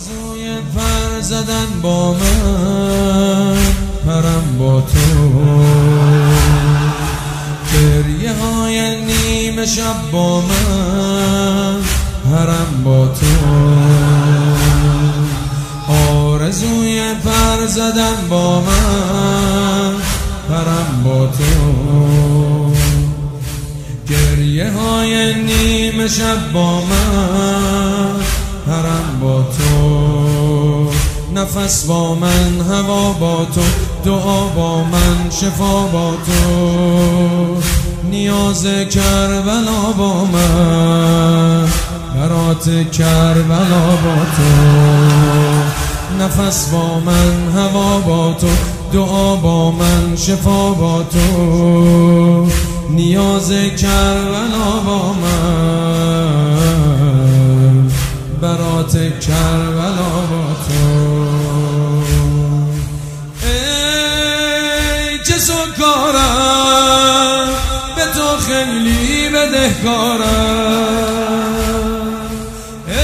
آرزوی پر زدن با من پرم با تو. گریه های نیم شب با من پرم با تو. آرزوی پر زدن با من پرم با تو. گریه های نیم شب با من پرم با تو. نفس با من هوا با تو دعا با من شفا با تو. نیاز کربلا با من برات کربلا با تو. نفس با من هوا با تو دعا با من شفا با تو. نیاز کربلا با من. برات کربلا با تو. ای چه سکارم به تو خیلی بدهکارم ای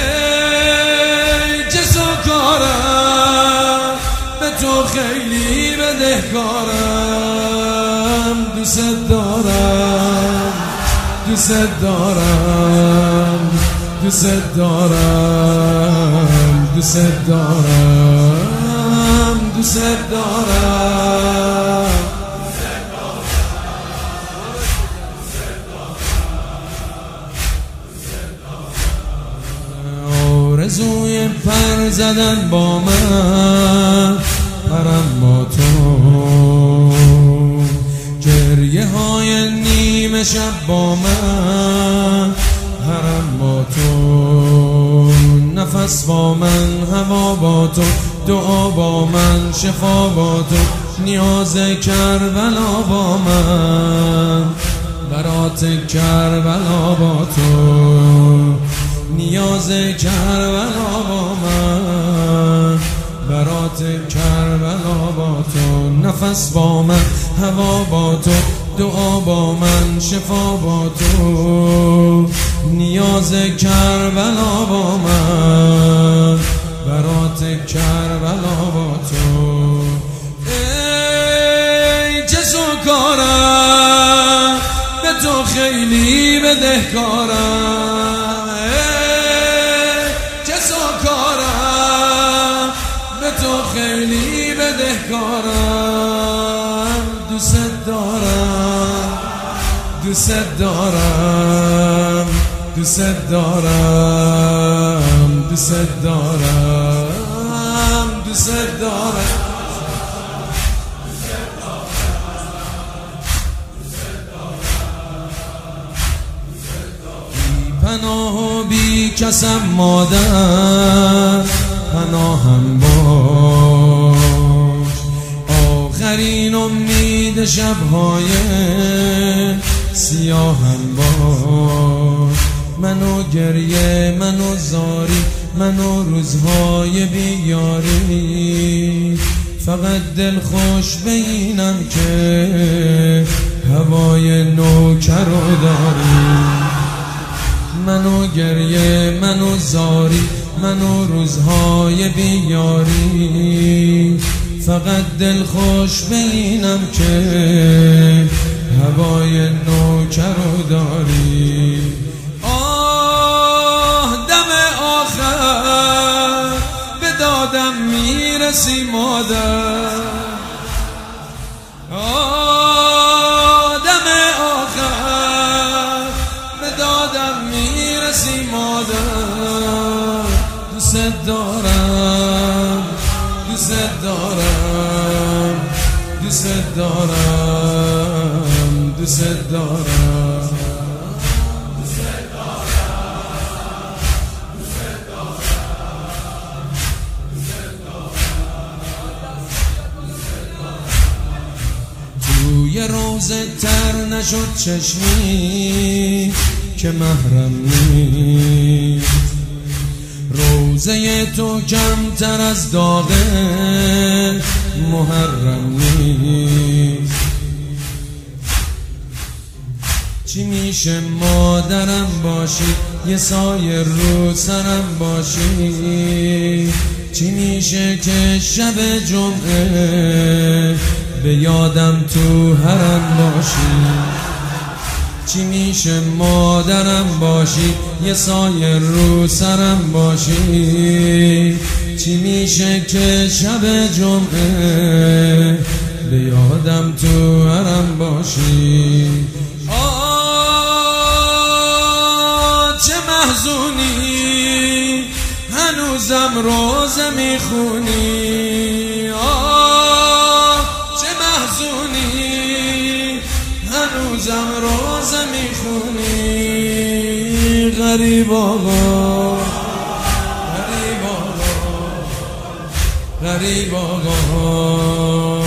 چه سکارم به تو خیلی بدهکارم دوست دارم دوست دارم. دوست دارم دوست دارم دوست دارم. آرزوی پر زدن با من پرم با تو. گریه های نیم شب با من پرم با تو. نفس با من هوا با تو. دعا با من شفا با تو. نیاز کربلا با من. برات کربلا با تو. نیاز کربلا با من. برات کربلا با تو. نفس با من هوا با تو. دعا با من شفا با تو. نیاز کربلا با من برات کربلا با تو. ای چه کارم به تو خیلی بدهکارم چه کارم به تو خیلی بدهکارم دوست دارم دوست دارم. دوست دارم دوست دارم دوست دارم. پناه و بی کسم مادر پناهم باش. آخرین امید شبهای سیاهم باش. منو گریه منو زاری منو روزهای بیاری. فقط دل خوش بینم که هوای نوکر داری. منو گریه منو زاری منو روزهای بیاری. فقط دل خوش بینم که هوای نوکر داری. می‌رسی مادر. آه دم آخر به دادم می‌رسی مادر. دوست دارم دوست دارم دوست دارم دوست دارم. توی روزه تر نشد چشمی که محرم نیست روزه تو کمتر از داغ محرم نیست. چی میشه مادرم باشی؟ یه سایه رو سرم باشی؟ چی میشه که شب جمعه به یادم تو هرم باشی. چی میشه مادرم باشی؟ یه سایه رو سرم باشی. چی میشه که شب جمعه به یادم تو هرم باشی؟ آه چه محزونی. هنوزم روزه می‌خونی. آه چه محزونی هنوزم روزه می‌خونی. غریب آقا غریب آقا غریب آقا.